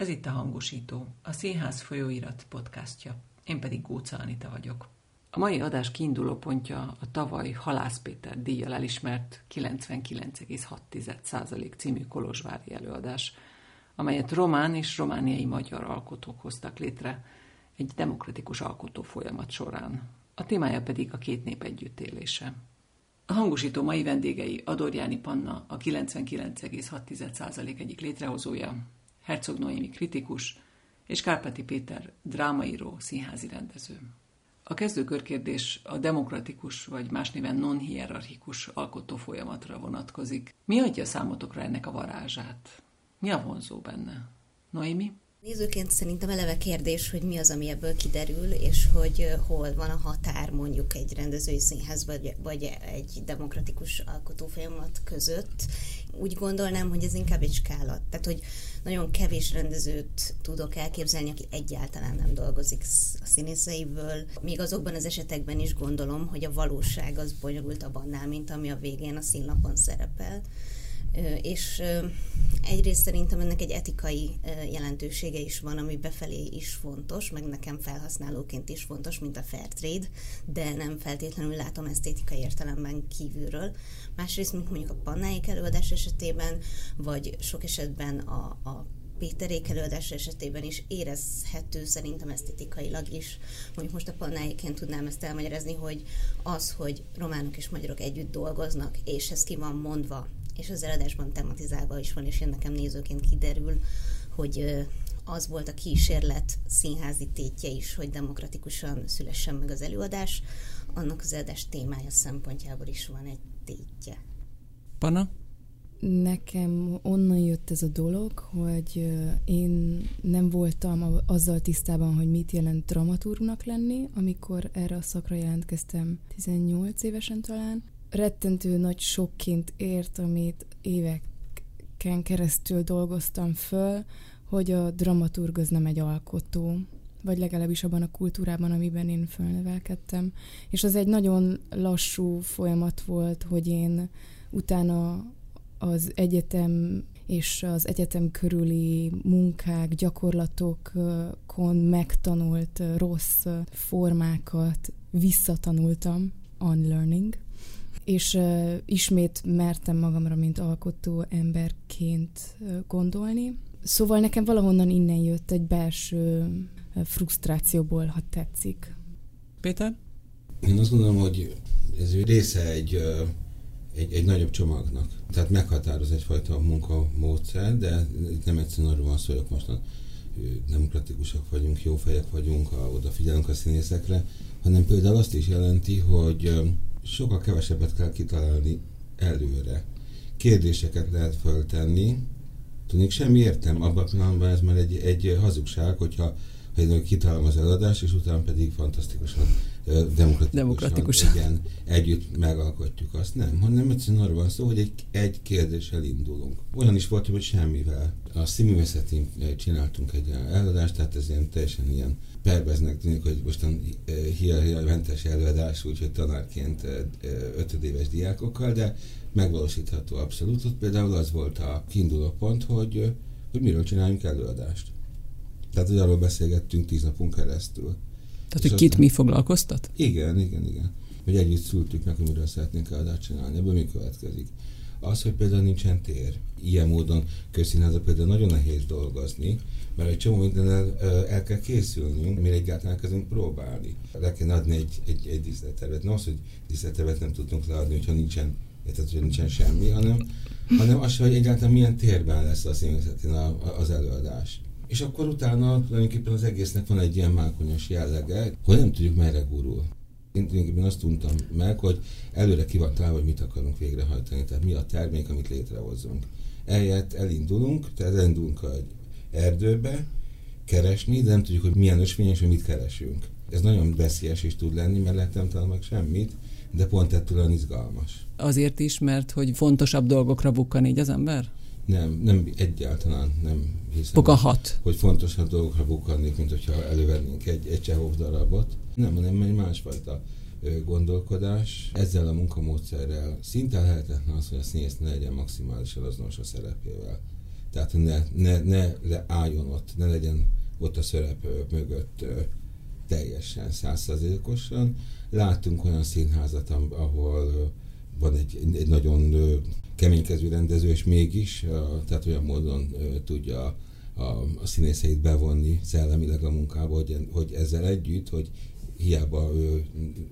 Ez itt a Hangosító, a Színház folyóirat podcastja. Én pedig Góca Anita vagyok. A mai adás kiinduló pontja a tavaly Halász Péter díjjal elismert 99,6% című kolozsvári előadás, amelyet román és romániai magyar alkotók hoztak létre egy demokratikus alkotó folyamat során. A témája pedig a két nép együttélése. A hangosító mai vendégei Adorjáni Panna, a 99,6% egyik létrehozója, Herzog Noémi kritikus, és Kárpáti Péter drámaíró, színházi rendező. A kezdőkörkérdés a demokratikus, vagy más néven non-hierarchikus alkotó folyamatra vonatkozik. Mi adja számotokra ennek a varázsát? Mi a vonzó benne? Noémi? Nézőként szerintem eleve kérdés, hogy mi az, ami ebből kiderül, és hogy hol van a határ mondjuk egy rendezői színház vagy, vagy egy demokratikus alkotófolyamat között. Úgy gondolnám, hogy ez inkább egy skála. Tehát, hogy nagyon kevés rendezőt tudok elképzelni, aki egyáltalán nem dolgozik a színészeiből. Még azokban az esetekben is gondolom, hogy a valóság az bonyolultabb annál, mint ami a végén a színlapon szerepel és egyrészt szerintem ennek egy etikai jelentősége is van, ami befelé is fontos, meg nekem felhasználóként is fontos, mint a fair trade, de nem feltétlenül látom esztétikai értelemben kívülről. Másrészt, mint mondjuk a pannáik előadás esetében, vagy sok esetben a, a Péterék előadás esetében is érezhető szerintem esztetikailag is. Mondjuk most a pannáiként tudnám ezt elmagyarázni, hogy az, hogy románok és magyarok együtt dolgoznak, és ez ki van mondva és az eladásban tematizálva is van, és én nekem nézőként kiderül, hogy az volt a kísérlet színházi tétje is, hogy demokratikusan szülessen meg az előadás, annak az eladás témája szempontjából is van egy tétje. Pana? Nekem onnan jött ez a dolog, hogy én nem voltam azzal tisztában, hogy mit jelent dramaturgnak lenni, amikor erre a szakra jelentkeztem 18 évesen talán, rettentő nagy sokként ért, amit éveken keresztül dolgoztam föl, hogy a dramaturg az nem egy alkotó, vagy legalábbis abban a kultúrában, amiben én fölnevelkedtem. És az egy nagyon lassú folyamat volt, hogy én utána az egyetem és az egyetem körüli munkák, gyakorlatokon megtanult rossz formákat visszatanultam, unlearning, és uh, ismét mertem magamra, mint alkotó emberként uh, gondolni. Szóval nekem valahonnan innen jött egy belső uh, frusztrációból, ha tetszik. Péter? Én azt gondolom, hogy ez része egy, egy, egy nagyobb csomagnak. Tehát meghatároz egyfajta munkamódszer, de itt nem egyszerűen arról van szó, hogy most demokratikusak vagyunk, jó fejek vagyunk, odafigyelünk a színészekre, hanem például azt is jelenti, hogy sokkal kevesebbet kell kitalálni előre. Kérdéseket lehet föltenni, tudnék semmi értem, abban a pillanatban ez már egy, egy hazugság, hogyha például kitalálom az eladást, és utána pedig fantasztikusan, demokratikusan, demokratikusan. Igen, együtt megalkotjuk azt. Nem, hanem egyszerűen arról van szó, hogy egy, egy kérdéssel indulunk. Olyan is volt, hogy semmivel. A színművészetén csináltunk egy eladást, tehát ez ilyen teljesen ilyen perveznek tűnik, hogy mostan hiány mentes előadás, úgyhogy tanárként ötödéves diákokkal, de megvalósítható abszolút. Ott például az volt a kiinduló pont, hogy, hogy miről csináljunk előadást. Tehát, hogy arról beszélgettünk tíz napunk keresztül. Tehát, hogy kit mi foglalkoztat? Igen, igen, igen. Hogy együtt szültük meg, hogy miről szeretnénk előadást csinálni. Ebből mi következik? Az, hogy például nincsen tér. Ilyen módon közszínházat például nagyon nehéz dolgozni, mert egy csomó mindennel el kell készülnünk, mire egyáltalán kezdünk próbálni. Le kell adni egy, egy, egy díszlettervet. Nem az, hogy díszlettervet nem tudunk leadni, hogyha nincsen, tehát, hogy nincsen semmi, hanem, hanem az, hogy egyáltalán milyen térben lesz a színészetén az előadás. És akkor utána tulajdonképpen az egésznek van egy ilyen mákonyos jellege, hogy nem tudjuk merre gurul. Én tulajdonképpen azt tudtam meg, hogy előre ki van találva, hogy mit akarunk végrehajtani, tehát mi a termék, amit létrehozunk. Eljött, elindulunk, tehát elindulunk egy erdőbe keresni, de nem tudjuk, hogy milyen ösvény és hogy mit keresünk. Ez nagyon veszélyes is tud lenni, mert lehet nem meg semmit, de pont ettől olyan izgalmas. Azért is, mert hogy fontosabb dolgokra bukkan így az ember? Nem, nem egyáltalán nem hiszem. Bukahat. Hogy fontosabb dolgokra bukkannék, mint hogyha elővennénk egy, egy Csehov darabot. Nem, hanem egy másfajta gondolkodás. Ezzel a munkamódszerrel szinte lehetetlen az, hogy a színész ne legyen maximálisan azonos a szerepével. Tehát ne, ne, ne le álljon ott, ne legyen ott a szerep mögött teljesen, százszerzékosan. Láttunk olyan színházat, ahol van egy, egy nagyon keménykező rendező, és mégis, tehát olyan módon tudja a, a színészeit bevonni szellemileg a munkába, hogy, hogy ezzel együtt, hogy hiába ő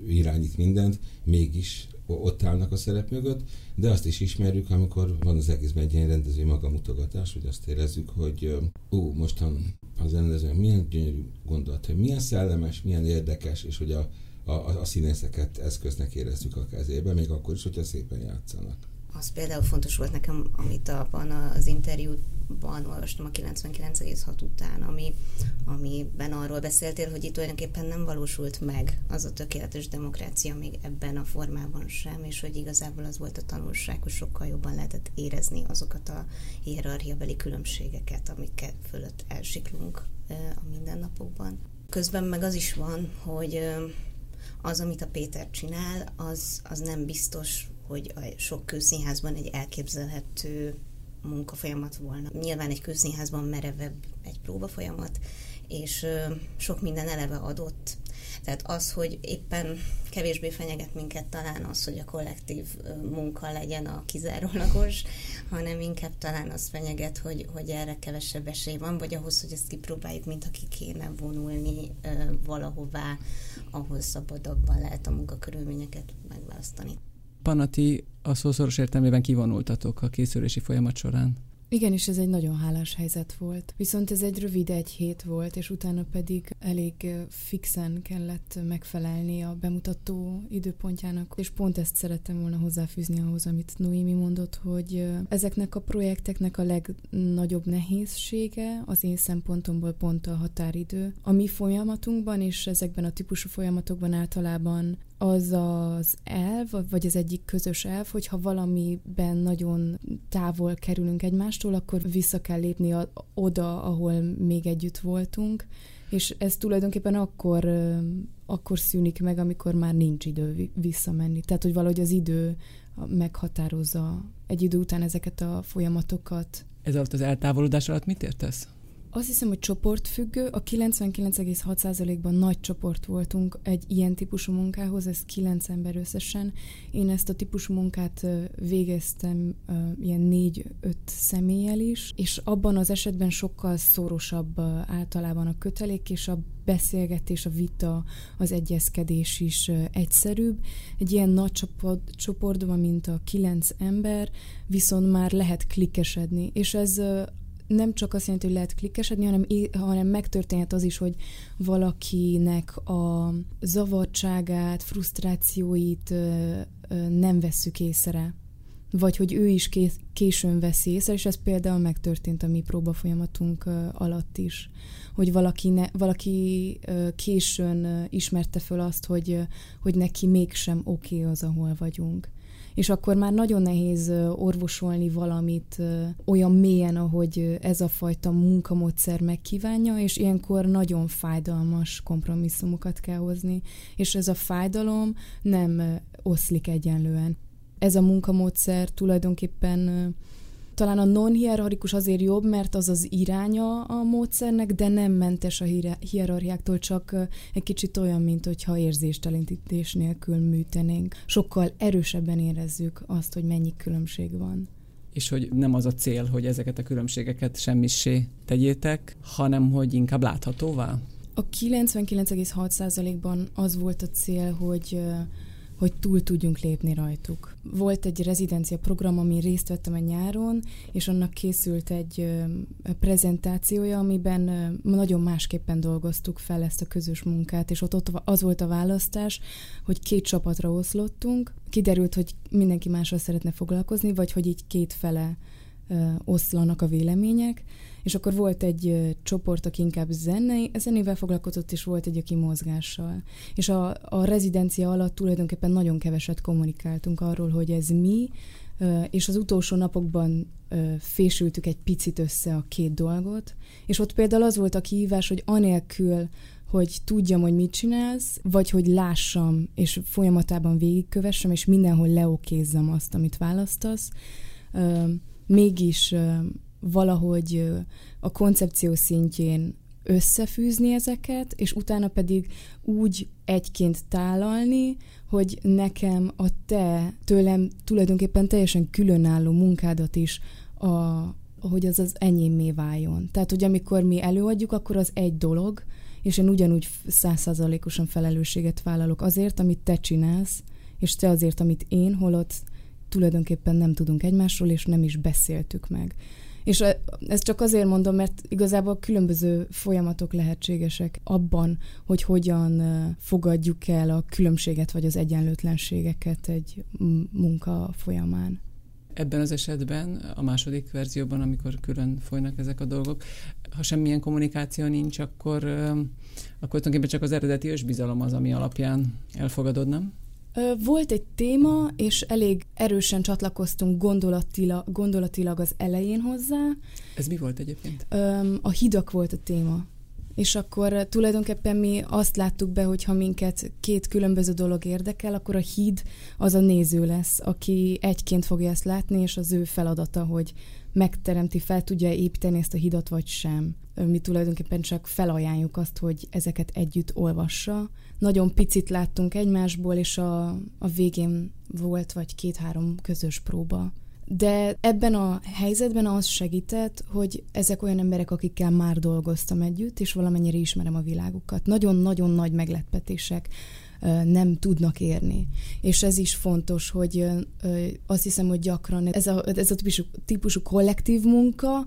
irányít mindent, mégis ott állnak a szerep mögött, de azt is ismerjük, amikor van az egészben egy ilyen rendezői magamutogatás, hogy azt érezzük, hogy ú, mostan az rendező milyen gyönyörű gondolat, hogy milyen szellemes, milyen érdekes, és hogy a, a, a színészeket eszköznek érezzük a kezébe, még akkor is, hogyha szépen játszanak az például fontos volt nekem, amit abban az interjúban olvastam a 99,6 után, ami, amiben arról beszéltél, hogy itt tulajdonképpen nem valósult meg az a tökéletes demokrácia még ebben a formában sem, és hogy igazából az volt a tanulság, hogy sokkal jobban lehetett érezni azokat a hierarchiabeli különbségeket, amiket fölött elsiklunk a mindennapokban. Közben meg az is van, hogy az, amit a Péter csinál, az, az nem biztos hogy a sok kőszínházban egy elképzelhető munkafolyamat volna. Nyilván egy kőszínházban merevebb egy próbafolyamat, és sok minden eleve adott. Tehát az, hogy éppen kevésbé fenyeget minket talán az, hogy a kollektív munka legyen a kizárólagos, hanem inkább talán az fenyeget, hogy, hogy erre kevesebb esély van, vagy ahhoz, hogy ezt kipróbáljuk, mint aki kéne vonulni valahová, ahol szabadabban lehet a munkakörülményeket megválasztani. Panati a szószoros értelmében kivonultatok a készülési folyamat során. Igen, és ez egy nagyon hálás helyzet volt. Viszont ez egy rövid egy hét volt, és utána pedig elég fixen kellett megfelelni a bemutató időpontjának, és pont ezt szerettem volna hozzáfűzni ahhoz, amit Noémi mondott, hogy ezeknek a projekteknek a legnagyobb nehézsége az én szempontomból pont a határidő. A mi folyamatunkban és ezekben a típusú folyamatokban általában az az elv, vagy az egyik közös elv, hogyha valamiben nagyon távol kerülünk egymástól, akkor vissza kell lépni a, oda, ahol még együtt voltunk, és ez tulajdonképpen akkor, akkor szűnik meg, amikor már nincs idő visszamenni. Tehát, hogy valahogy az idő meghatározza egy idő után ezeket a folyamatokat. Ez alatt az eltávolodás alatt mit értesz? Azt hiszem, hogy csoportfüggő. A 99,6%-ban nagy csoport voltunk egy ilyen típusú munkához, ez 9 ember összesen. Én ezt a típusú munkát végeztem ilyen 4-5 személlyel is, és abban az esetben sokkal szorosabb általában a kötelék, és a beszélgetés, a vita, az egyezkedés is egyszerűbb. Egy ilyen nagy csoport, csoportban, mint a 9 ember, viszont már lehet klikkesedni, és ez nem csak azt jelenti, hogy lehet klikkesedni, hanem, hanem megtörténhet az is, hogy valakinek a zavartságát, frusztrációit nem vesszük észre. Vagy hogy ő is későn veszi észre, és ez például megtörtént a mi próbafolyamatunk alatt is. Hogy valaki, ne, valaki későn ismerte föl azt, hogy, hogy neki mégsem oké okay az, ahol vagyunk és akkor már nagyon nehéz orvosolni valamit olyan mélyen, ahogy ez a fajta munkamódszer megkívánja, és ilyenkor nagyon fájdalmas kompromisszumokat kell hozni, és ez a fájdalom nem oszlik egyenlően. Ez a munkamódszer tulajdonképpen talán a non-hierarchikus azért jobb, mert az az iránya a módszernek, de nem mentes a hierarchiáktól, csak egy kicsit olyan, mint hogyha érzéstelenítés nélkül műtenénk. Sokkal erősebben érezzük azt, hogy mennyi különbség van és hogy nem az a cél, hogy ezeket a különbségeket semmisé tegyétek, hanem hogy inkább láthatóvá? A 99,6%-ban az volt a cél, hogy hogy túl tudjunk lépni rajtuk. Volt egy rezidencia program, amin részt vettem a nyáron, és annak készült egy prezentációja, amiben nagyon másképpen dolgoztuk fel ezt a közös munkát, és ott, ott az volt a választás, hogy két csapatra oszlottunk. Kiderült, hogy mindenki mással szeretne foglalkozni, vagy hogy így két fele oszlanak a vélemények, és akkor volt egy csoport, aki inkább zenei, zenével foglalkozott, és volt egy, aki mozgással. És a, a rezidencia alatt tulajdonképpen nagyon keveset kommunikáltunk arról, hogy ez mi, és az utolsó napokban fésültük egy picit össze a két dolgot, és ott például az volt a kihívás, hogy anélkül, hogy tudjam, hogy mit csinálsz, vagy hogy lássam, és folyamatában végigkövessem, és mindenhol leokézzam azt, amit választasz, mégis valahogy a koncepció szintjén összefűzni ezeket, és utána pedig úgy egyként tálalni, hogy nekem a te tőlem tulajdonképpen teljesen különálló munkádat is a, hogy az az enyémé váljon. Tehát, hogy amikor mi előadjuk, akkor az egy dolog, és én ugyanúgy százszázalékosan felelősséget vállalok azért, amit te csinálsz, és te azért, amit én, holott tulajdonképpen nem tudunk egymásról, és nem is beszéltük meg. És ezt csak azért mondom, mert igazából különböző folyamatok lehetségesek abban, hogy hogyan fogadjuk el a különbséget vagy az egyenlőtlenségeket egy munka folyamán. Ebben az esetben, a második verzióban, amikor külön folynak ezek a dolgok, ha semmilyen kommunikáció nincs, akkor, akkor tulajdonképpen csak az eredeti ősbizalom az, ami alapján elfogadod, nem? Volt egy téma, és elég erősen csatlakoztunk gondolatilag, gondolatilag az elején hozzá. Ez mi volt egyébként? A hidak volt a téma. És akkor tulajdonképpen mi azt láttuk be, hogy ha minket két különböző dolog érdekel, akkor a híd az a néző lesz, aki egyként fogja ezt látni, és az ő feladata, hogy megteremti, fel tudja építeni ezt a hidat, vagy sem. Mi tulajdonképpen csak felajánljuk azt, hogy ezeket együtt olvassa. Nagyon picit láttunk egymásból, és a, a végén volt vagy két-három közös próba. De ebben a helyzetben az segített, hogy ezek olyan emberek, akikkel már dolgoztam együtt, és valamennyire ismerem a világukat. Nagyon-nagyon nagy meglepetések nem tudnak érni. És ez is fontos, hogy azt hiszem, hogy gyakran ez a, ez a típusú, típusú kollektív munka,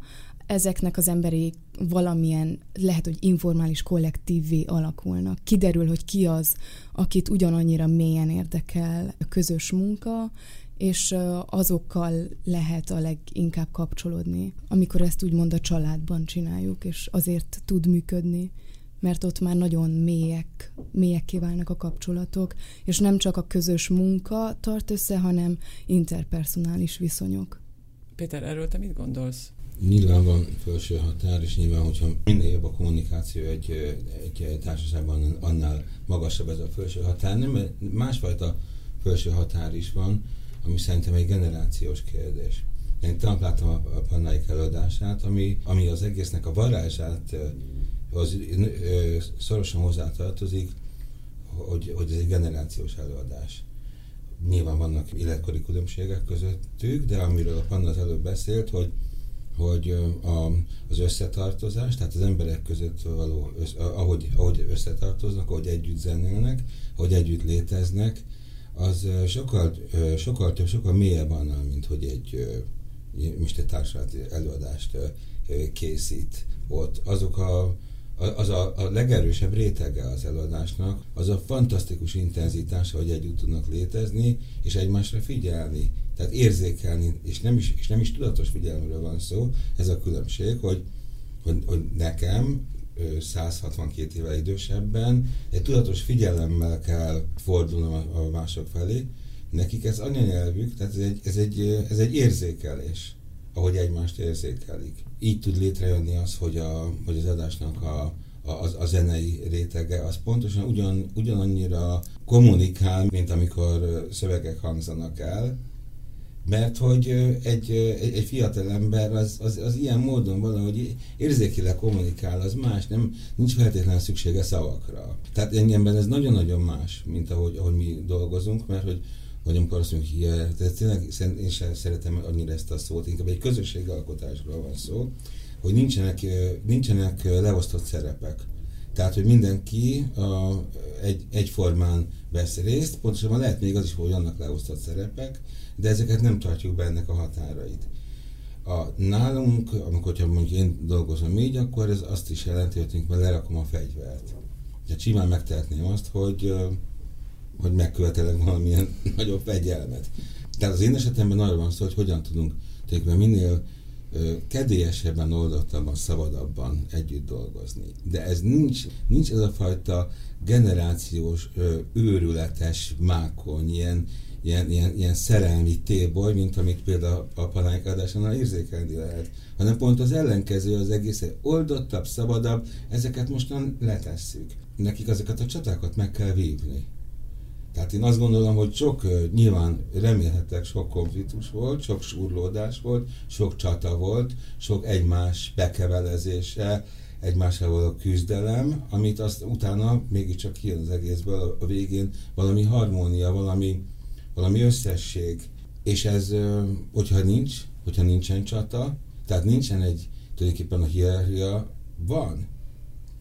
ezeknek az emberi valamilyen, lehet, hogy informális kollektívé alakulnak. Kiderül, hogy ki az, akit ugyanannyira mélyen érdekel a közös munka, és azokkal lehet a leginkább kapcsolódni, amikor ezt úgymond a családban csináljuk, és azért tud működni mert ott már nagyon mélyek, mélyek kiválnak a kapcsolatok, és nem csak a közös munka tart össze, hanem interpersonális viszonyok. Péter, erről te mit gondolsz? Nyilván van felső határ, és nyilván, hogyha minél jobb a kommunikáció egy, egy társaságban, annál magasabb ez a felső határ. Nem, másfajta felső határ is van, ami szerintem egy generációs kérdés. Én tegnap láttam a, a Pannáik előadását, ami, ami az egésznek a varázsát az szorosan hozzátartozik, hogy, hogy ez egy generációs előadás. Nyilván vannak életkori különbségek közöttük, de amiről a Panna az előbb beszélt, hogy, hogy a, az összetartozás, tehát az emberek között való, ahogy, ahogy összetartoznak, ahogy együtt zenélnek, ahogy együtt léteznek, az sokkal, sokkal több, sokkal mélyebb annál, mint hogy egy most egy társadalmi előadást készít ott. Azok a az a, a legerősebb rétege az előadásnak, az a fantasztikus intenzitása, hogy együtt tudnak létezni, és egymásra figyelni, tehát érzékelni, és nem is, és nem is tudatos figyelmről van szó, ez a különbség, hogy, hogy, hogy nekem 162 éve idősebben egy tudatos figyelemmel kell fordulnom a mások felé, nekik ez anyanyelvük, tehát ez egy, ez egy, ez egy érzékelés ahogy egymást érzékelik. Így tud létrejönni az, hogy, a, hogy az adásnak a, a, a, a zenei rétege, az pontosan ugyan, ugyanannyira kommunikál, mint amikor szövegek hangzanak el, mert hogy egy, egy, egy fiatal ember az, az, az ilyen módon valahogy érzékileg kommunikál, az más, nem, nincs feltétlenül szüksége szavakra. Tehát engemben ez nagyon-nagyon más, mint ahogy, ahogy mi dolgozunk, mert hogy vagy amikor azt mondjuk, hogy de tényleg én sem szeretem annyira ezt a szót, inkább egy közösségalkotásról van szó, hogy nincsenek, nincsenek leosztott szerepek. Tehát, hogy mindenki a, egy, egyformán vesz részt, pontosabban lehet még az is, hogy annak leosztott szerepek, de ezeket nem tartjuk be ennek a határait. A, nálunk, amikor ha mondjuk én dolgozom így, akkor ez azt is jelenti, hogy lerakom a fegyvert. Tehát simán megtehetném azt, hogy hogy megkövetelek valamilyen nagyobb fegyelmet. Tehát az én esetemben arra van szó, hogy hogyan tudunk tényleg minél kedélyesebben, oldottabban, szabadabban együtt dolgozni. De ez nincs, nincs ez a fajta generációs, őrületes mákony, ilyen, ilyen, ilyen, ilyen szerelmi téboly, mint amit például a palánykádásánál érzékelni lehet, hanem pont az ellenkező az egész, oldottabb, szabadabb, ezeket mostan letesszük. Nekik ezeket a csatákat meg kell vívni Tehát én azt gondolom, hogy sok, nyilván remélhetek sok konfliktus volt, sok surlódás volt, sok csata volt, sok egymás bekevelezése, egymással való küzdelem, amit azt utána mégiscsak kijön az egészből a végén valami harmónia, valami, valami összesség. És ez, hogyha nincs, hogyha nincsen csata, tehát nincsen egy, tulajdonképpen a hierarchia van.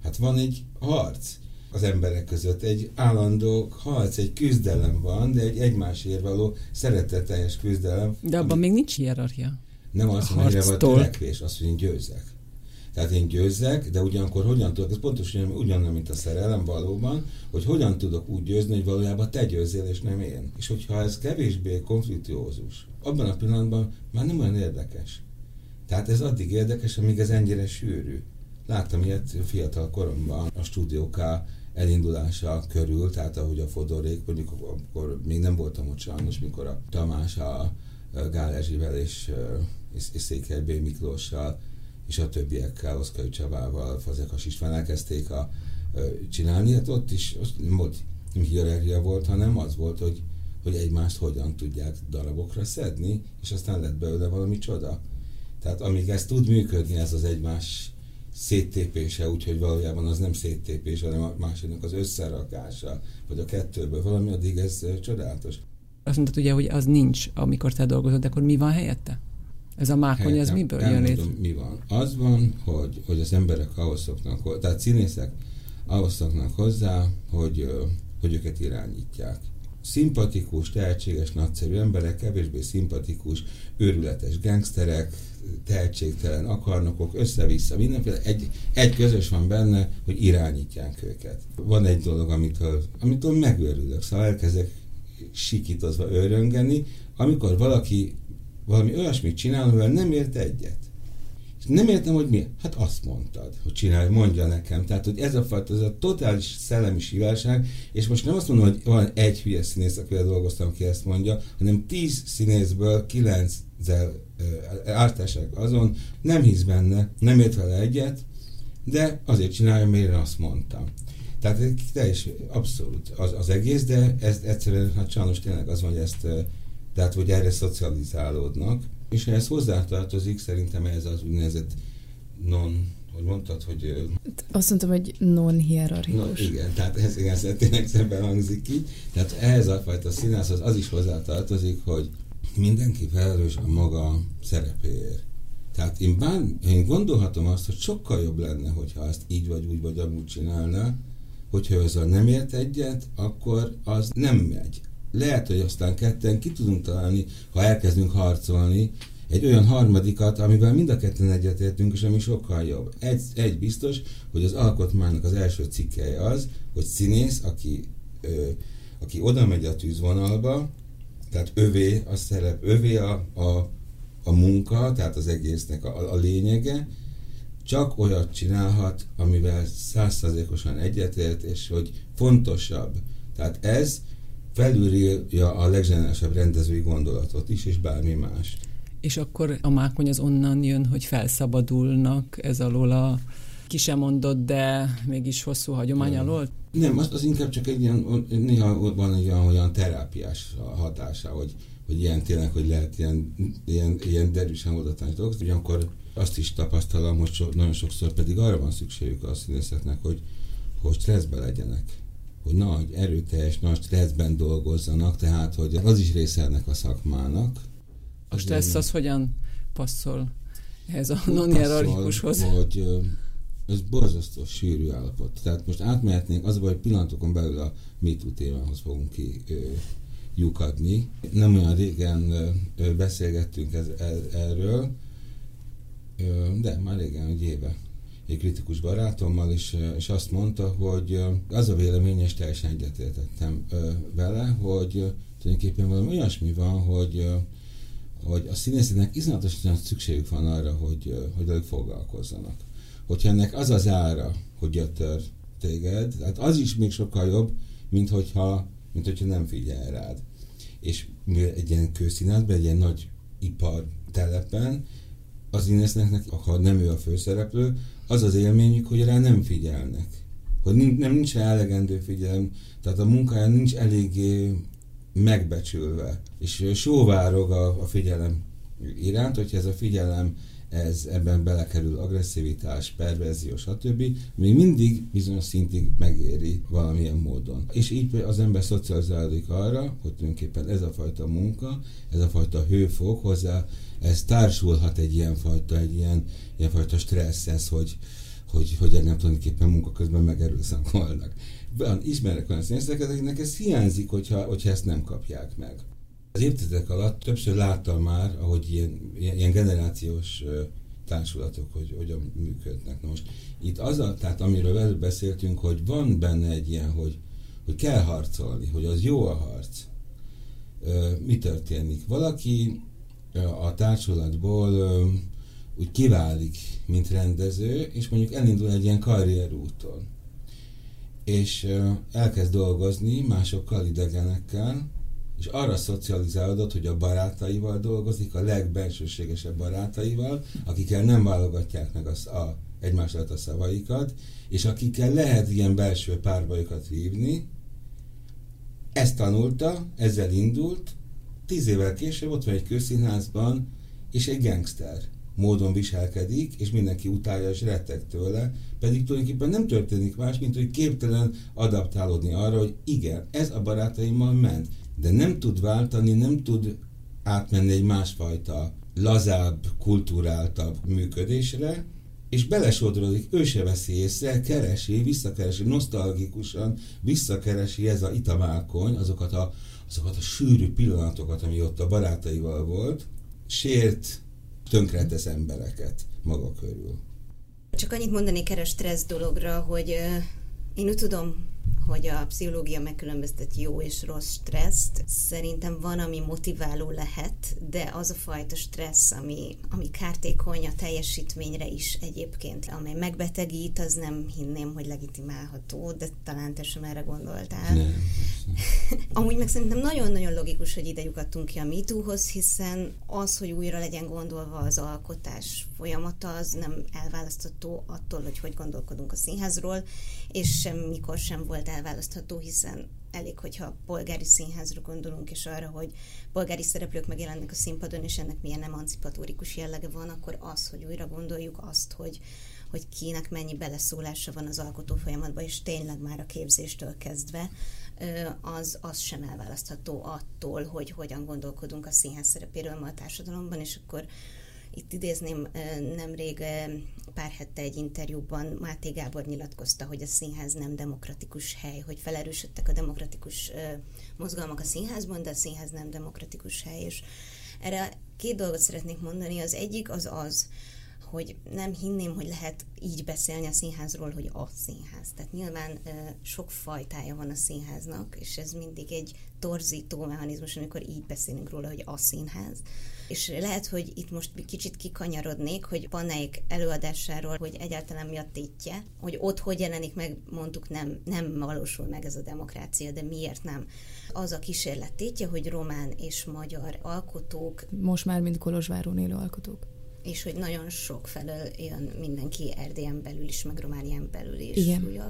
Hát van egy harc az emberek között. Egy állandó harc, egy küzdelem van, de egy egymásért való szeretetteljes küzdelem. De abban ami... még nincs hierarchia. Nem az, hogy van törekvés, az, hogy én győzek. Tehát én győzzek, de ugyanakkor hogyan tudok, ez pontosan ugyanaz, mint a szerelem valóban, hogy hogyan tudok úgy győzni, hogy valójában te győzzél, és nem én. És hogyha ez kevésbé konflikciózus, abban a pillanatban már nem olyan érdekes. Tehát ez addig érdekes, amíg ez ennyire sűrű. Láttam ilyet fiatal koromban a stúdió K elindulása körül, tehát ahogy a Fodorék, mondjuk akkor még nem voltam ott sajnos, mikor a Tamás a Gál Ezsivel és, és, és Székely B. Miklóssal és a többiekkel, Oszkai Csabával, Fazekas István elkezdték a, csinálni, hát ott is az nem volt nem hierarchia volt, hanem az volt, hogy, hogy egymást hogyan tudják darabokra szedni, és aztán lett belőle valami csoda. Tehát amíg ez tud működni, ez az egymás széttépése, úgyhogy valójában az nem széttépés, hanem a másiknak az összerakása, vagy a kettőből valami, addig ez csodálatos. Azt mondtad ugye, hogy az nincs, amikor te dolgozod, de akkor mi van helyette? Ez a mákony, ez miből jön létre? mi van. Az van, hogy, hogy az emberek ahhoz szoknak, tehát színészek ahhoz szoknak hozzá, hogy, hogy őket irányítják. Szimpatikus, tehetséges, nagyszerű emberek, kevésbé szimpatikus, őrületes gangsterek, tehetségtelen akarnokok, össze-vissza, mindenféle. Egy, egy közös van benne, hogy irányítják őket. Van egy dolog, amitől, amitől megőrülök, szóval elkezdek sikítozva öröngeni, amikor valaki valami olyasmit csinál, amivel nem ért egyet. És nem értem, hogy mi. Hát azt mondtad, hogy csinálj, mondja nekem. Tehát, hogy ez a fajta, ez a totális szellemi sivárság, és most nem azt mondom, hogy van egy hülye színész, akivel dolgoztam, aki ezt mondja, hanem tíz színészből kilenczel ártásák azon, nem hisz benne, nem ért vele egyet, de azért csinálja, mert én azt mondtam. Tehát teljes abszolút az, az egész, de ez egyszerűen, hát sajnos tényleg az van, hogy ezt tehát hogy erre szocializálódnak, és ehhez hozzátartozik szerintem ez az úgynevezett non hogy mondtad, hogy... Azt mondtam, hogy non-hierarchikus. No, igen, tehát ez, igen, ez tényleg szemben hangzik ki. Tehát ehhez a fajta színász az, az is hozzátartozik, hogy mindenki felelős a maga szerepéért. Tehát én, bár, én gondolhatom azt, hogy sokkal jobb lenne, hogyha azt így vagy úgy vagy amúgy csinálna, hogyha ezzel nem ért egyet, akkor az nem megy lehet, hogy aztán ketten ki tudunk találni, ha elkezdünk harcolni, egy olyan harmadikat, amivel mind a ketten egyetértünk, és ami sokkal jobb. Egy, egy biztos, hogy az alkotmánynak az első cikkeje az, hogy színész, aki, ö, aki oda megy a tűzvonalba, tehát övé a szerep, övé a, a, a munka, tehát az egésznek a, a lényege, csak olyat csinálhat, amivel százszerzékosan egyetért, és hogy fontosabb. Tehát ez felülírja a legzseniálisabb rendezői gondolatot is, és bármi más. És akkor a mákony az onnan jön, hogy felszabadulnak ez alól a ki sem mondott, de mégis hosszú hagyomány alól? Nem, az, az inkább csak egy ilyen, néha van egy olyan, olyan terápiás hatása, hogy, hogy ilyen tényleg, hogy lehet ilyen, ilyen, ilyen derűsen oldatani dolgozni. Ugyanakkor azt is tapasztalom, hogy so, nagyon sokszor pedig arra van szükségük a színészeknek, hogy, hogy stresszbe legyenek hogy nagy, erőteljes, nagy stresszben dolgozzanak, tehát hogy az is része ennek a szakmának. A stressz az hogyan passzol ez a non-hierarchikushoz? Hogy ez borzasztó sűrű állapot. Tehát most átmehetnénk, az hogy pillanatokon belül a MeToo témához fogunk ki ö, lyukadni. Nem olyan régen ö, beszélgettünk ez, ez, erről, ö, de már régen, egy éve egy kritikus barátommal, és, és azt mondta, hogy az a vélemény, és teljesen egyetértettem vele, hogy tulajdonképpen valami olyasmi van, hogy, hogy a színészeknek iszonyatosan szükségük van arra, hogy, hogy velük foglalkozzanak. Hogyha ennek az az ára, hogy gyötör téged, hát az is még sokkal jobb, mint hogyha, mint hogyha nem figyel rád. És egy ilyen kőszínházban, egy ilyen nagy ipar telepen, az színésznek, ha nem ő a főszereplő, az az élményük, hogy rá nem figyelnek. hogy nincs, nem nincs elegendő figyelem, tehát a munkája nincs eléggé megbecsülve, és sóvárog a, a figyelem iránt, hogyha ez a figyelem ez ebben belekerül agresszivitás, perverzió, stb. Még mindig bizonyos szintig megéri valamilyen módon. És így az ember szocializálódik arra, hogy tulajdonképpen ez a fajta munka, ez a fajta hőfok hozzá, ez társulhat egy ilyen fajta, egy ilyen, fajta stresszhez, hogy, hogy, hogy engem tulajdonképpen munka közben megerőszakolnak. Van, ismerek olyan színészeket, akiknek ez hiányzik, hogyha, hogyha ezt nem kapják meg. Az évtizedek alatt többször láttam már, ahogy ilyen, ilyen generációs társulatok, hogy hogyan működnek. Na most itt az a, tehát amiről beszéltünk, hogy van benne egy ilyen, hogy, hogy kell harcolni, hogy az jó a harc. Mi történik? Valaki a társulatból úgy kiválik, mint rendező, és mondjuk elindul egy ilyen karrierúton. És elkezd dolgozni másokkal, idegenekkel, és arra szocializálódott, hogy a barátaival dolgozik, a legbensőségesebb barátaival, akikkel nem válogatják meg a, a, egymás a szavaikat, és akikkel lehet ilyen belső párbajokat vívni. Ezt tanulta, ezzel indult, tíz évvel később ott van egy közszínházban, és egy gangster módon viselkedik, és mindenki utálja és retteg tőle, pedig tulajdonképpen nem történik más, mint hogy képtelen adaptálódni arra, hogy igen, ez a barátaimmal ment de nem tud váltani, nem tud átmenni egy másfajta, lazább, kulturáltabb működésre, és belesodrodik, ő se veszi észre, keresi, visszakeresi, nosztalgikusan visszakeresi ez a itamákony, azokat a, azokat a sűrű pillanatokat, ami ott a barátaival volt, sért, tönkretesz embereket maga körül. Csak annyit mondani keres stressz dologra, hogy én úgy tudom, hogy a pszichológia megkülönböztet jó és rossz stresszt. Szerintem van, ami motiváló lehet, de az a fajta stressz, ami, ami kártékony a teljesítményre is egyébként, amely megbetegít, az nem hinném, hogy legitimálható, de talán te sem erre gondoltál. Nem. Amúgy meg szerintem nagyon-nagyon logikus, hogy ide lyukadtunk ki a MeToo-hoz, hiszen az, hogy újra legyen gondolva az alkotás folyamata, az nem elválasztható attól, hogy hogy gondolkodunk a színházról, és semmikor sem volt elválasztható, hiszen elég, hogyha polgári színházra gondolunk, és arra, hogy polgári szereplők megjelennek a színpadon, és ennek milyen emancipatórikus jellege van, akkor az, hogy újra gondoljuk azt, hogy, hogy kinek mennyi beleszólása van az alkotó folyamatban, és tényleg már a képzéstől kezdve, az, az sem elválasztható attól, hogy hogyan gondolkodunk a színház szerepéről ma a társadalomban, és akkor itt idézném nemrég pár hete egy interjúban Máté Gábor nyilatkozta, hogy a színház nem demokratikus hely, hogy felerősödtek a demokratikus mozgalmak a színházban, de a színház nem demokratikus hely, és erre két dolgot szeretnék mondani. Az egyik az az, hogy nem hinném, hogy lehet így beszélni a színházról, hogy a színház. Tehát nyilván sok fajtája van a színháznak, és ez mindig egy torzító mechanizmus, amikor így beszélünk róla, hogy a színház. És lehet, hogy itt most kicsit kikanyarodnék, hogy Paneik előadásáról, hogy egyáltalán mi a tétje, hogy ott hogy jelenik meg, mondtuk nem, nem valósul meg ez a demokrácia, de miért nem? Az a kísérlet tétje, hogy román és magyar alkotók... Most már mind Kolozsváron élő alkotók és hogy nagyon sok felől jön mindenki Erdélyen belül is, meg Románián belül is. Igen.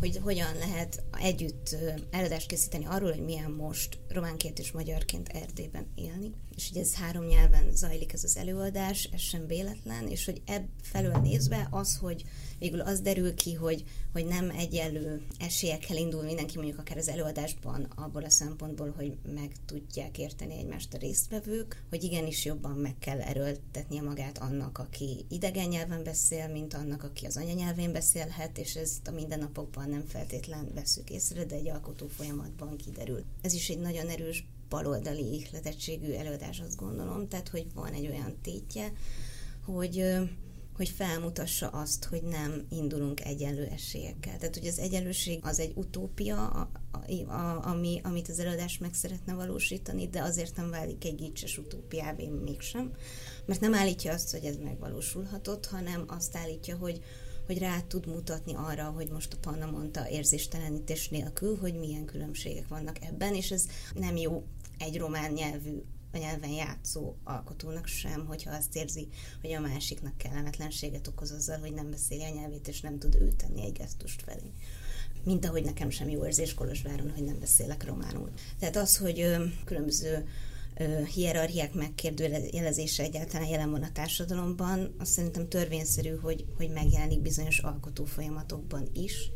Hogy hogyan lehet együtt előadást készíteni arról, hogy milyen most románként és magyarként Erdélyben élni. És hogy ez három nyelven zajlik ez az előadás, ez sem véletlen, és hogy ebb felől nézve az, hogy végül az derül ki, hogy, hogy nem egyenlő esélyekkel indul mindenki mondjuk akár az előadásban abból a szempontból, hogy meg tudják érteni egymást a résztvevők, hogy igenis jobban meg kell erőltetnie magát annak, aki idegen nyelven beszél, mint annak, aki az anyanyelvén beszélhet, és ezt a mindennapokban nem feltétlen veszük észre, de egy alkotó folyamatban kiderül. Ez is egy nagyon erős baloldali ihletettségű előadás, azt gondolom, tehát hogy van egy olyan tétje, hogy hogy felmutassa azt, hogy nem indulunk egyenlő esélyekkel. Tehát, hogy az egyenlőség az egy utópia, a, a, a, ami, amit az előadás meg szeretne valósítani, de azért nem válik egy gicses utópiávé mégsem, mert nem állítja azt, hogy ez megvalósulhatott, hanem azt állítja, hogy, hogy rá tud mutatni arra, hogy most a Panna mondta érzéstelenítés nélkül, hogy milyen különbségek vannak ebben, és ez nem jó egy román nyelvű a nyelven játszó alkotónak sem, hogyha azt érzi, hogy a másiknak kellemetlenséget okoz azzal, hogy nem beszéli a nyelvét, és nem tud ő tenni egy gesztust felé. mint ahogy nekem sem jó érzés Kolozsváron, hogy nem beszélek románul. Tehát az, hogy különböző hierarchiák megkérdőjelezése egyáltalán jelen van a társadalomban, azt szerintem törvényszerű, hogy, hogy megjelenik bizonyos alkotó folyamatokban is,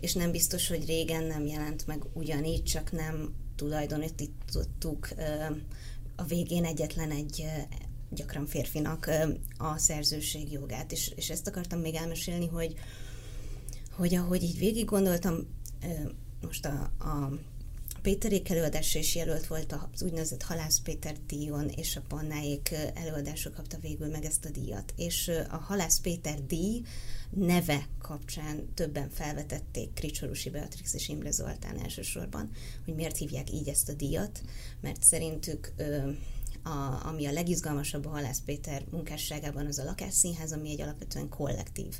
és nem biztos, hogy régen nem jelent meg ugyanígy, csak nem tulajdonítottuk a végén egyetlen egy gyakran férfinak a szerzőség jogát. És, és ezt akartam még elmesélni, hogy, hogy ahogy így végig gondoltam, most a, a Péterék előadása is jelölt volt az úgynevezett Halász Péter díjon, és a Pannáék előadása kapta végül meg ezt a díjat. És a Halász Péter díj neve kapcsán többen felvetették Kricsorusi Beatrix és Imre Zoltán elsősorban, hogy miért hívják így ezt a díjat, mert szerintük a, ami a legizgalmasabb a Halász Péter munkásságában az a lakásszínház, ami egy alapvetően kollektív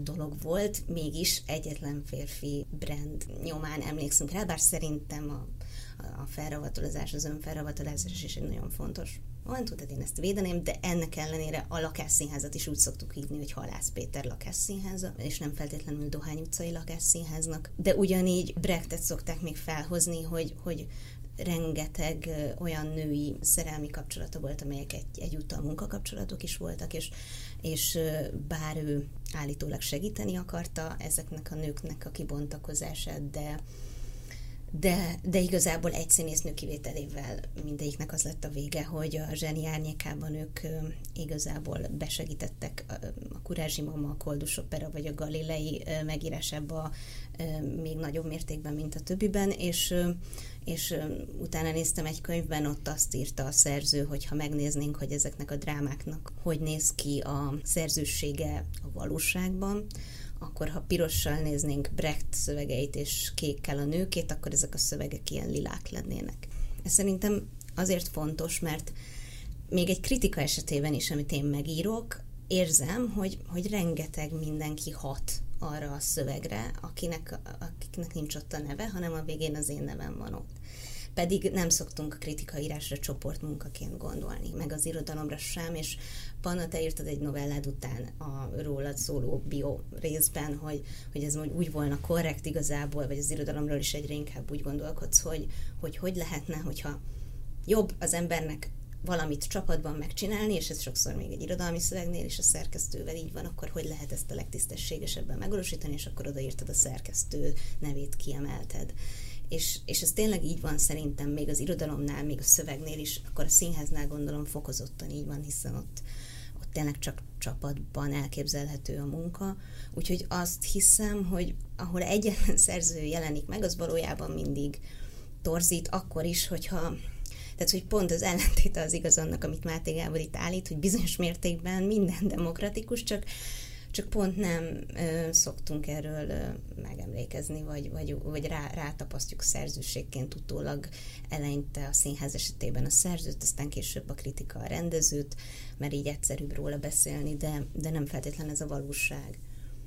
dolog volt, mégis egyetlen férfi brand nyomán emlékszünk rá, bár szerintem a, a felravatolozás, az önfelravatolozás is egy nagyon fontos van, tudod, én ezt védeném, de ennek ellenére a lakásszínházat is úgy szoktuk hívni, hogy Halász Péter lakásszínháza, és nem feltétlenül Dohány utcai lakásszínháznak. De ugyanígy Brechtet szokták még felhozni, hogy, hogy rengeteg olyan női szerelmi kapcsolata volt, amelyek egy, egyúttal munkakapcsolatok is voltak, és, és bár ő állítólag segíteni akarta ezeknek a nőknek a kibontakozását, de de, de igazából egy színésznő kivételével mindegyiknek az lett a vége, hogy a zseni árnyékában ők igazából besegítettek a Kurázsi Mama, a Koldus Opera vagy a Galilei megírásába még nagyobb mértékben, mint a többiben, és és utána néztem egy könyvben, ott azt írta a szerző, hogy ha megnéznénk, hogy ezeknek a drámáknak hogy néz ki a szerzősége a valóságban, akkor ha pirossal néznénk Brecht szövegeit és kékkel a nőkét, akkor ezek a szövegek ilyen lilák lennének. Ez szerintem azért fontos, mert még egy kritika esetében is, amit én megírok, érzem, hogy, hogy rengeteg mindenki hat arra a szövegre, akinek, akiknek nincs ott a neve, hanem a végén az én nevem van ott. Pedig nem szoktunk a kritikaírásra csoportmunkaként gondolni, meg az irodalomra sem, és Panna, te írtad egy novellád után a rólad szóló bio részben, hogy, hogy ez úgy volna korrekt igazából, vagy az irodalomról is egyre inkább úgy gondolkodsz, hogy hogy, hogy lehetne, hogyha jobb az embernek valamit csapatban megcsinálni, és ez sokszor még egy irodalmi szövegnél is a szerkesztővel így van, akkor hogy lehet ezt a legtisztességesebben megvalósítani, és akkor odaírtad a szerkesztő nevét, kiemelted. És, és ez tényleg így van szerintem, még az irodalomnál, még a szövegnél is, akkor a színháznál gondolom fokozottan így van, hiszen ott, ott tényleg csak csapatban elképzelhető a munka. Úgyhogy azt hiszem, hogy ahol egyetlen szerző jelenik meg, az valójában mindig torzít, akkor is, hogyha tehát, hogy pont az ellentéte az igaz annak, amit Máté Gábor itt állít, hogy bizonyos mértékben minden demokratikus, csak csak pont nem ö, szoktunk erről ö, megemlékezni, vagy, vagy, vagy rá, rátapasztjuk szerzőségként utólag eleinte a színház esetében a szerzőt, aztán később a kritika a rendezőt, mert így egyszerűbb róla beszélni, de, de nem feltétlen ez a valóság.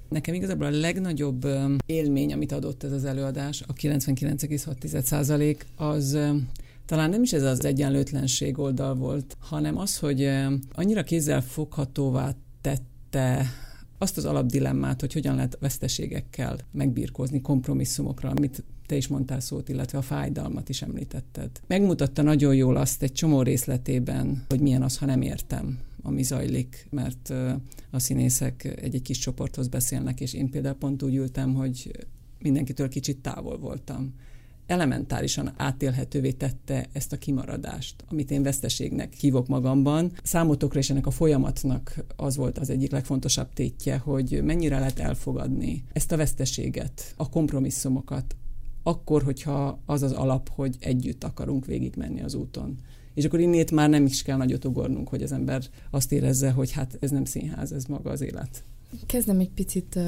Nekem igazából a legnagyobb élmény, amit adott ez az előadás, a 99,6% az talán nem is ez az egyenlőtlenség oldal volt, hanem az, hogy annyira kézzel foghatóvá tette azt az alapdilemmát, hogy hogyan lehet veszteségekkel megbírkozni, kompromisszumokra, amit te is mondtál szót, illetve a fájdalmat is említetted. Megmutatta nagyon jól azt egy csomó részletében, hogy milyen az, ha nem értem, ami zajlik, mert a színészek egy-egy kis csoporthoz beszélnek, és én például pont úgy ültem, hogy mindenkitől kicsit távol voltam elementárisan átélhetővé tette ezt a kimaradást, amit én veszteségnek hívok magamban. Számotokra és ennek a folyamatnak az volt az egyik legfontosabb tétje, hogy mennyire lehet elfogadni ezt a veszteséget, a kompromisszumokat, akkor, hogyha az az alap, hogy együtt akarunk végigmenni az úton. És akkor innét már nem is kell nagyot ugornunk, hogy az ember azt érezze, hogy hát ez nem színház, ez maga az élet. Kezdem egy picit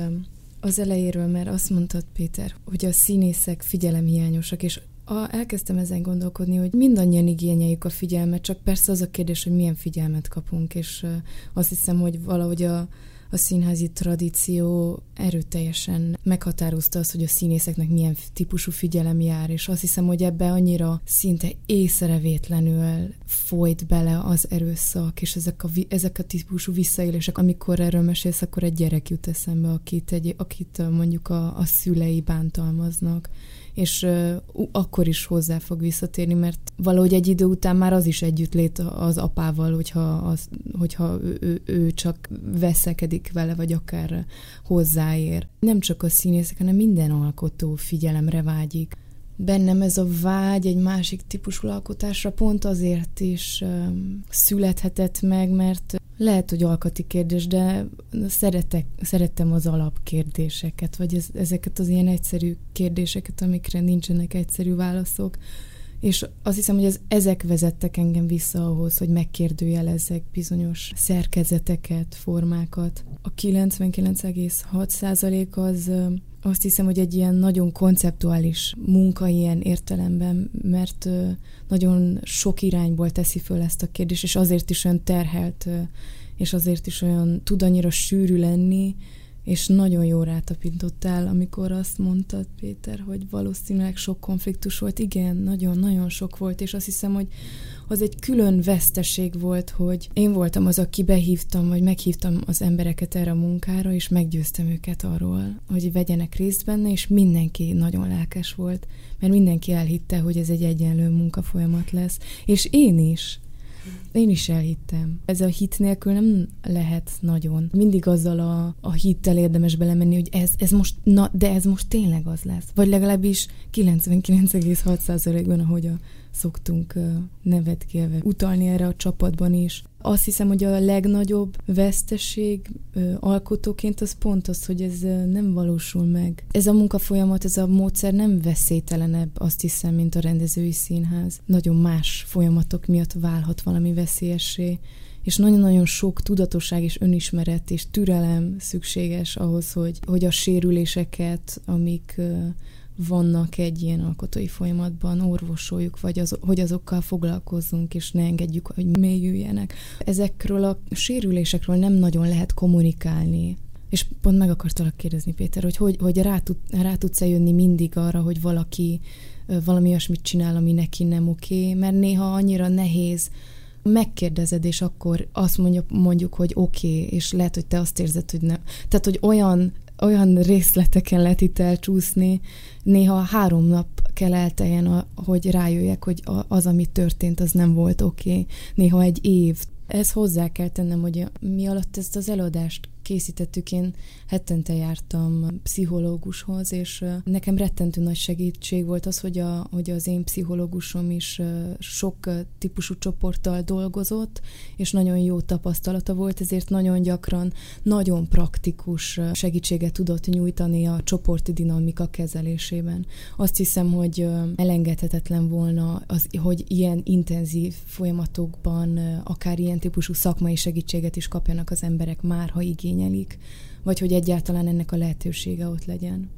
az elejéről, mert azt mondtad, Péter, hogy a színészek figyelemhiányosak, és a, elkezdtem ezen gondolkodni, hogy mindannyian igényeljük a figyelmet, csak persze az a kérdés, hogy milyen figyelmet kapunk, és azt hiszem, hogy valahogy a, a színházi tradíció erőteljesen meghatározta azt, hogy a színészeknek milyen típusú figyelem jár, és azt hiszem, hogy ebbe annyira szinte észrevétlenül folyt bele az erőszak, és ezek a, ezek a típusú visszaélések, amikor erről mesélsz, akkor egy gyerek jut eszembe, akit, egy, akit mondjuk a, a szülei bántalmaznak és uh, akkor is hozzá fog visszatérni, mert valahogy egy idő után már az is együtt lét az apával, hogyha, az, hogyha ő, ő, ő csak veszekedik vele, vagy akár hozzáér. Nem csak a színészek, hanem minden alkotó figyelemre vágyik. Bennem ez a vágy egy másik típusú alkotásra pont azért is születhetett meg, mert lehet, hogy alkati kérdés, de szeretek, szerettem az alapkérdéseket, vagy ez, ezeket az ilyen egyszerű kérdéseket, amikre nincsenek egyszerű válaszok. És azt hiszem, hogy ez, ezek vezettek engem vissza ahhoz, hogy megkérdőjelezzek bizonyos szerkezeteket, formákat. A 99,6% az azt hiszem, hogy egy ilyen nagyon konceptuális munka ilyen értelemben, mert nagyon sok irányból teszi föl ezt a kérdést, és azért is olyan terhelt, és azért is olyan tud annyira sűrű lenni, és nagyon jó rátapintottál, amikor azt mondtad, Péter, hogy valószínűleg sok konfliktus volt. Igen, nagyon-nagyon sok volt, és azt hiszem, hogy az egy külön veszteség volt, hogy én voltam az, aki behívtam, vagy meghívtam az embereket erre a munkára, és meggyőztem őket arról, hogy vegyenek részt benne, és mindenki nagyon lelkes volt, mert mindenki elhitte, hogy ez egy egyenlő munkafolyamat lesz. És én is. Én is elhittem. Ez a hit nélkül nem lehet nagyon. Mindig azzal a, a hittel érdemes belemenni, hogy ez, ez most, na, de ez most tényleg az lesz. Vagy legalábbis 99,6%-ban, ahogy a szoktunk nevetkélve utalni erre a csapatban is. Azt hiszem, hogy a legnagyobb veszteség alkotóként az pont az, hogy ez nem valósul meg. Ez a munkafolyamat, ez a módszer nem veszélytelenebb, azt hiszem, mint a rendezői színház. Nagyon más folyamatok miatt válhat valami veszélyessé és nagyon-nagyon sok tudatosság és önismeret és türelem szükséges ahhoz, hogy, hogy a sérüléseket, amik vannak egy ilyen alkotói folyamatban, orvosoljuk, vagy az, hogy azokkal foglalkozzunk, és ne engedjük, hogy mélyüljenek. Ezekről a sérülésekről nem nagyon lehet kommunikálni. És pont meg akartalak kérdezni, Péter, hogy hogy, hogy rá, tud, rá tudsz-e jönni mindig arra, hogy valaki valami olyasmit csinál, ami neki nem oké, mert néha annyira nehéz megkérdezed, és akkor azt mondjuk, mondjuk hogy oké, okay, és lehet, hogy te azt érzed, hogy nem. Tehát, hogy olyan olyan részleteken lehet itt elcsúszni, néha három nap kell elteljen, hogy rájöjjek, hogy az, ami történt, az nem volt oké. Okay. Néha egy év. Ez hozzá kell tennem, hogy mi alatt ezt az előadást készítettük, én hetente jártam pszichológushoz, és nekem rettentő nagy segítség volt az, hogy, a, hogy az én pszichológusom is sok típusú csoporttal dolgozott, és nagyon jó tapasztalata volt, ezért nagyon gyakran nagyon praktikus segítséget tudott nyújtani a csoporti dinamika kezelésében. Azt hiszem, hogy elengedhetetlen volna, az, hogy ilyen intenzív folyamatokban akár ilyen típusú szakmai segítséget is kapjanak az emberek már, ha igény igényelik, vagy hogy egyáltalán ennek a lehetősége ott legyen.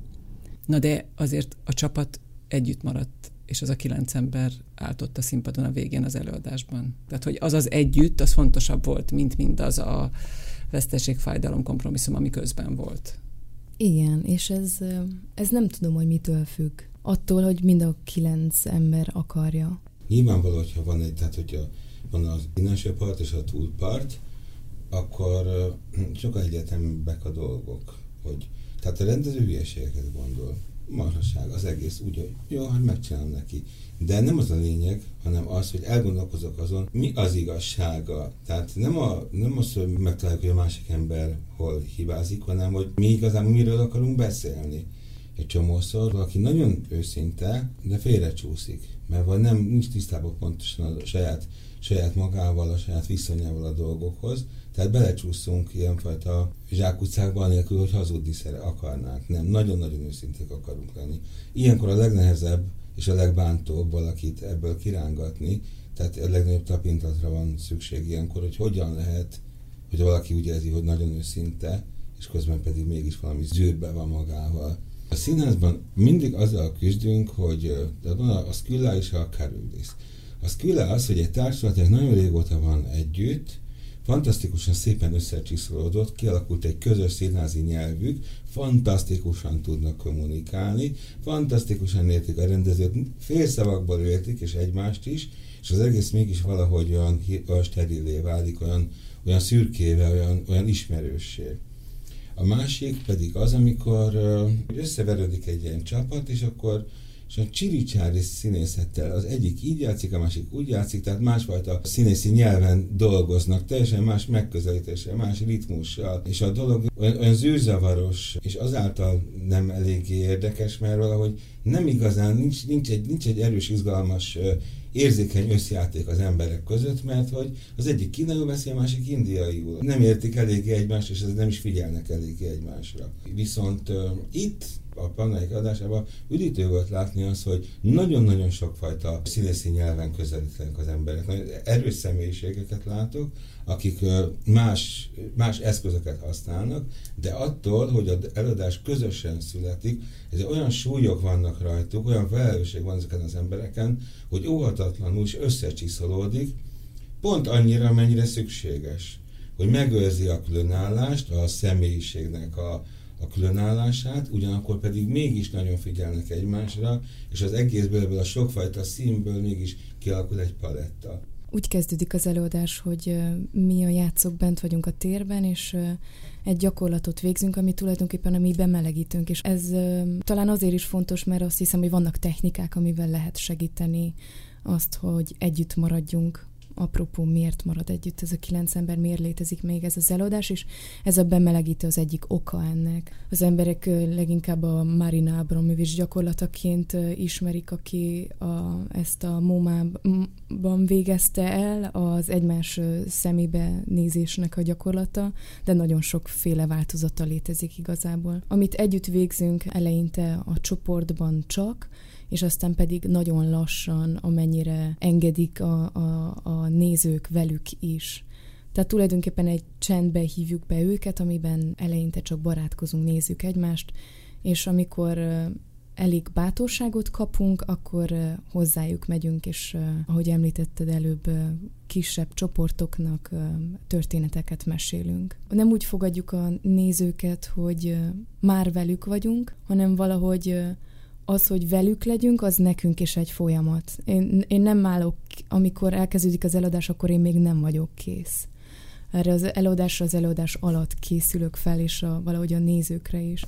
Na de azért a csapat együtt maradt, és az a kilenc ember állt ott a színpadon a végén az előadásban. Tehát, hogy az az együtt, az fontosabb volt, mint mindaz a veszteség, fájdalom, kompromisszum, ami közben volt. Igen, és ez, ez nem tudom, hogy mitől függ. Attól, hogy mind a kilenc ember akarja. Nyilvánvaló, hogyha van egy, tehát hogyha van az innen part és a túlpart, akkor sokkal egyetemebbek a dolgok, hogy tehát a rendező hülyeségeket gondol. Marhaság, az egész úgy, hogy jó, hát megcsinálom neki. De nem az a lényeg, hanem az, hogy elgondolkozok azon, mi az igazsága. Tehát nem, a, nem az, hogy megtaláljuk, hogy a másik ember hol hibázik, hanem hogy mi igazán miről akarunk beszélni. Egy csomószor valaki nagyon őszinte, de félrecsúszik, mert vagy nem nincs tisztában pontosan a saját, saját magával, a saját viszonyával a dolgokhoz, tehát belecsúszunk ilyenfajta zsákutcákba, anélkül, hogy hazudni akarnánk. Nem, nagyon-nagyon őszinték akarunk lenni. Ilyenkor a legnehezebb és a legbántóbb valakit ebből kirángatni, tehát a legnagyobb tapintatra van szükség ilyenkor, hogy hogyan lehet, hogy valaki úgy érzi, hogy nagyon őszinte, és közben pedig mégis valami zűrbe van magával. A színházban mindig azzal küzdünk, hogy de van a, Skylla és a Charybdis. A Skylla az, hogy egy társulat nagyon régóta van együtt, fantasztikusan szépen összecsiszolódott, kialakult egy közös színházi nyelvük, fantasztikusan tudnak kommunikálni, fantasztikusan értik a rendezőt, félszavakból értik, és egymást is, és az egész mégis valahogy olyan, olyan sterilé válik, olyan, olyan szürkéve, olyan, olyan ismerőssé. A másik pedig az, amikor összeverődik egy ilyen csapat, és akkor és a csiricsári színészettel az egyik így játszik, a másik úgy játszik, tehát másfajta színészi nyelven dolgoznak, teljesen más megközelítéssel, más ritmussal, és a dolog olyan, olyan zűrzavaros, és azáltal nem eléggé érdekes, mert valahogy nem igazán, nincs, nincs, egy, nincs egy erős, izgalmas érzékeny összjáték az emberek között, mert hogy az egyik kínaiul beszél, a másik indiaiul. Nem értik eléggé egymást, és nem is figyelnek eléggé egymásra. Viszont uh, itt a pannaik adásában üdítő volt látni az, hogy nagyon-nagyon sokfajta színészi nyelven közelítenek az emberek. Nagyon erős személyiségeket látok, akik más, más eszközöket használnak, de attól, hogy az előadás közösen születik, ez olyan súlyok vannak rajtuk, olyan felelősség van ezeken az embereken, hogy óhatatlanul is összecsiszolódik, pont annyira, amennyire szükséges, hogy megőrzi a különállást, a személyiségnek a, a különállását, ugyanakkor pedig mégis nagyon figyelnek egymásra, és az egészből, ebből a sokfajta színből mégis kialakul egy paletta. Úgy kezdődik az előadás, hogy mi a játszók bent vagyunk a térben, és egy gyakorlatot végzünk, ami tulajdonképpen a mi bemelegítünk, és ez talán azért is fontos, mert azt hiszem, hogy vannak technikák, amivel lehet segíteni azt, hogy együtt maradjunk apropó, miért marad együtt ez a kilenc ember, miért létezik még ez az előadás, és ez a bemelegítő az egyik oka ennek. Az emberek leginkább a Marina Abramovics gyakorlataként ismerik, aki a, ezt a MoMA-ban végezte el az egymás szemébe nézésnek a gyakorlata, de nagyon sokféle változata létezik igazából. Amit együtt végzünk eleinte a csoportban csak, és aztán pedig nagyon lassan, amennyire engedik a, a, a nézők velük is. Tehát tulajdonképpen egy csendbe hívjuk be őket, amiben eleinte csak barátkozunk, nézzük egymást, és amikor elég bátorságot kapunk, akkor hozzájuk megyünk, és ahogy említetted előbb, kisebb csoportoknak történeteket mesélünk. Nem úgy fogadjuk a nézőket, hogy már velük vagyunk, hanem valahogy az, hogy velük legyünk, az nekünk is egy folyamat. Én, én nem állok, amikor elkezdődik az előadás, akkor én még nem vagyok kész. Erre az előadásra az előadás alatt készülök fel, és a, valahogy a nézőkre is.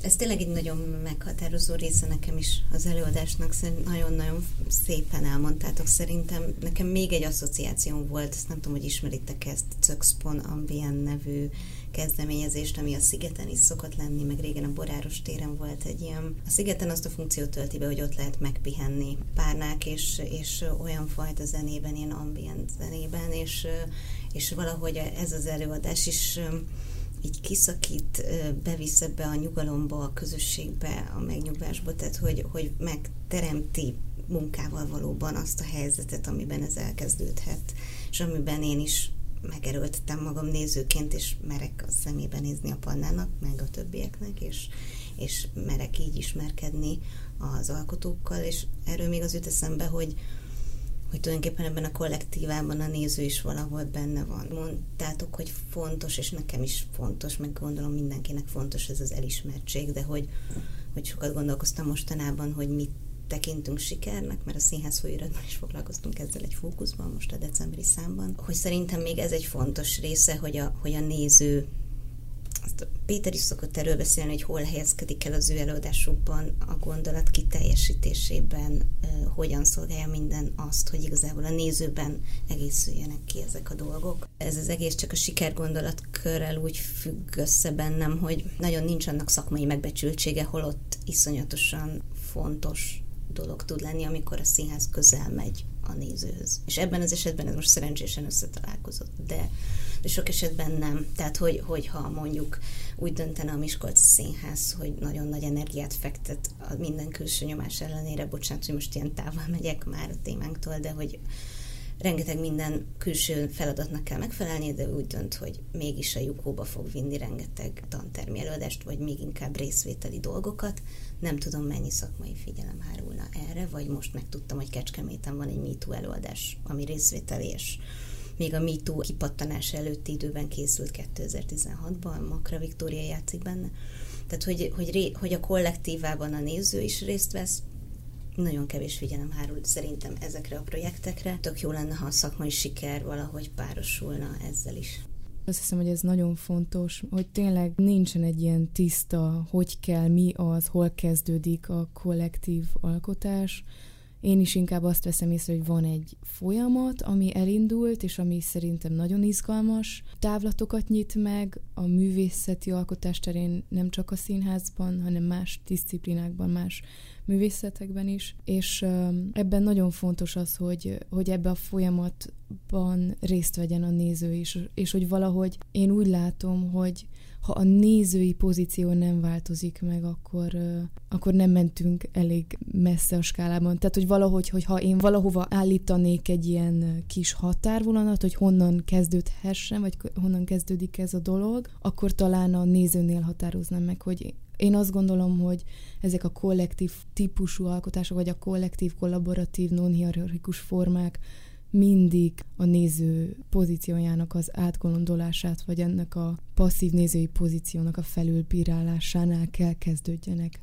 Ez tényleg egy nagyon meghatározó része nekem is az előadásnak, nagyon-nagyon szépen elmondtátok. Szerintem nekem még egy asszociációm volt, ezt nem tudom, hogy ismeritek ezt, Cöxpon Ambient nevű kezdeményezést, ami a szigeten is szokott lenni, meg régen a Boráros téren volt egy ilyen. A szigeten azt a funkciót tölti be, hogy ott lehet megpihenni párnák, és, és olyan fajta zenében, ilyen ambient zenében, és, és valahogy ez az előadás is így kiszakít, bevisz ebbe a nyugalomba, a közösségbe, a megnyugvásba, tehát hogy, hogy megteremti munkával valóban azt a helyzetet, amiben ez elkezdődhet, és amiben én is megerőltetem magam nézőként, és merek a szemébe nézni a pannának, meg a többieknek, és, és merek így ismerkedni az alkotókkal, és erről még az jut eszembe, hogy, hogy tulajdonképpen ebben a kollektívában a néző is valahol benne van. Mondtátok, hogy fontos, és nekem is fontos, meg gondolom mindenkinek fontos ez az elismertség, de hogy, hogy sokat gondolkoztam mostanában, hogy mit tekintünk sikernek, mert a színház folyóiratban is foglalkoztunk ezzel egy fókuszban, most a decemberi számban, hogy szerintem még ez egy fontos része, hogy a, hogy a néző azt Péter is szokott erről beszélni, hogy hol helyezkedik el az ő előadásukban a gondolat kiteljesítésében, hogyan szolgálja minden azt, hogy igazából a nézőben egészüljenek ki ezek a dolgok. Ez az egész csak a sikergondolatkörrel úgy függ össze bennem, hogy nagyon nincs annak szakmai megbecsültsége, holott iszonyatosan fontos dolog tud lenni, amikor a színház közel megy a nézőhöz. És ebben az esetben ez most szerencsésen összetalálkozott, de, de sok esetben nem. Tehát, hogy, hogyha mondjuk úgy döntene a Miskolci Színház, hogy nagyon nagy energiát fektet a minden külső nyomás ellenére, bocsánat, hogy most ilyen távol megyek már a témánktól, de hogy rengeteg minden külső feladatnak kell megfelelni, de úgy dönt, hogy mégis a lyukóba fog vinni rengeteg tantermi előadást, vagy még inkább részvételi dolgokat. Nem tudom, mennyi szakmai figyelem erre, vagy most megtudtam, hogy Kecskeméten van egy MeToo előadás, ami részvételi, és még a MeToo kipattanás előtti időben készült 2016-ban, Makra Viktória játszik benne. Tehát, hogy, hogy, ré, hogy a kollektívában a néző is részt vesz, nagyon kevés figyelem hárul szerintem ezekre a projektekre. Tök jó lenne, ha a szakmai siker valahogy párosulna ezzel is. Azt hiszem, hogy ez nagyon fontos, hogy tényleg nincsen egy ilyen tiszta, hogy kell, mi az, hol kezdődik a kollektív alkotás. Én is inkább azt veszem észre, hogy van egy folyamat, ami elindult, és ami szerintem nagyon izgalmas. Távlatokat nyit meg a művészeti alkotás terén nem csak a színházban, hanem más disziplinákban, más művészetekben is, és ebben nagyon fontos az, hogy, hogy ebbe a folyamatban részt vegyen a néző is, és hogy valahogy én úgy látom, hogy ha a nézői pozíció nem változik meg, akkor, akkor nem mentünk elég messze a skálában. Tehát, hogy valahogy, hogyha én valahova állítanék egy ilyen kis határvonalat, hogy honnan kezdődhessen, vagy honnan kezdődik ez a dolog, akkor talán a nézőnél határoznám meg, hogy én azt gondolom, hogy ezek a kollektív típusú alkotások, vagy a kollektív, kollaboratív, non-hierarchikus formák mindig a néző pozíciójának az átgondolását, vagy ennek a passzív nézői pozíciónak a felülbírálásánál kell kezdődjenek.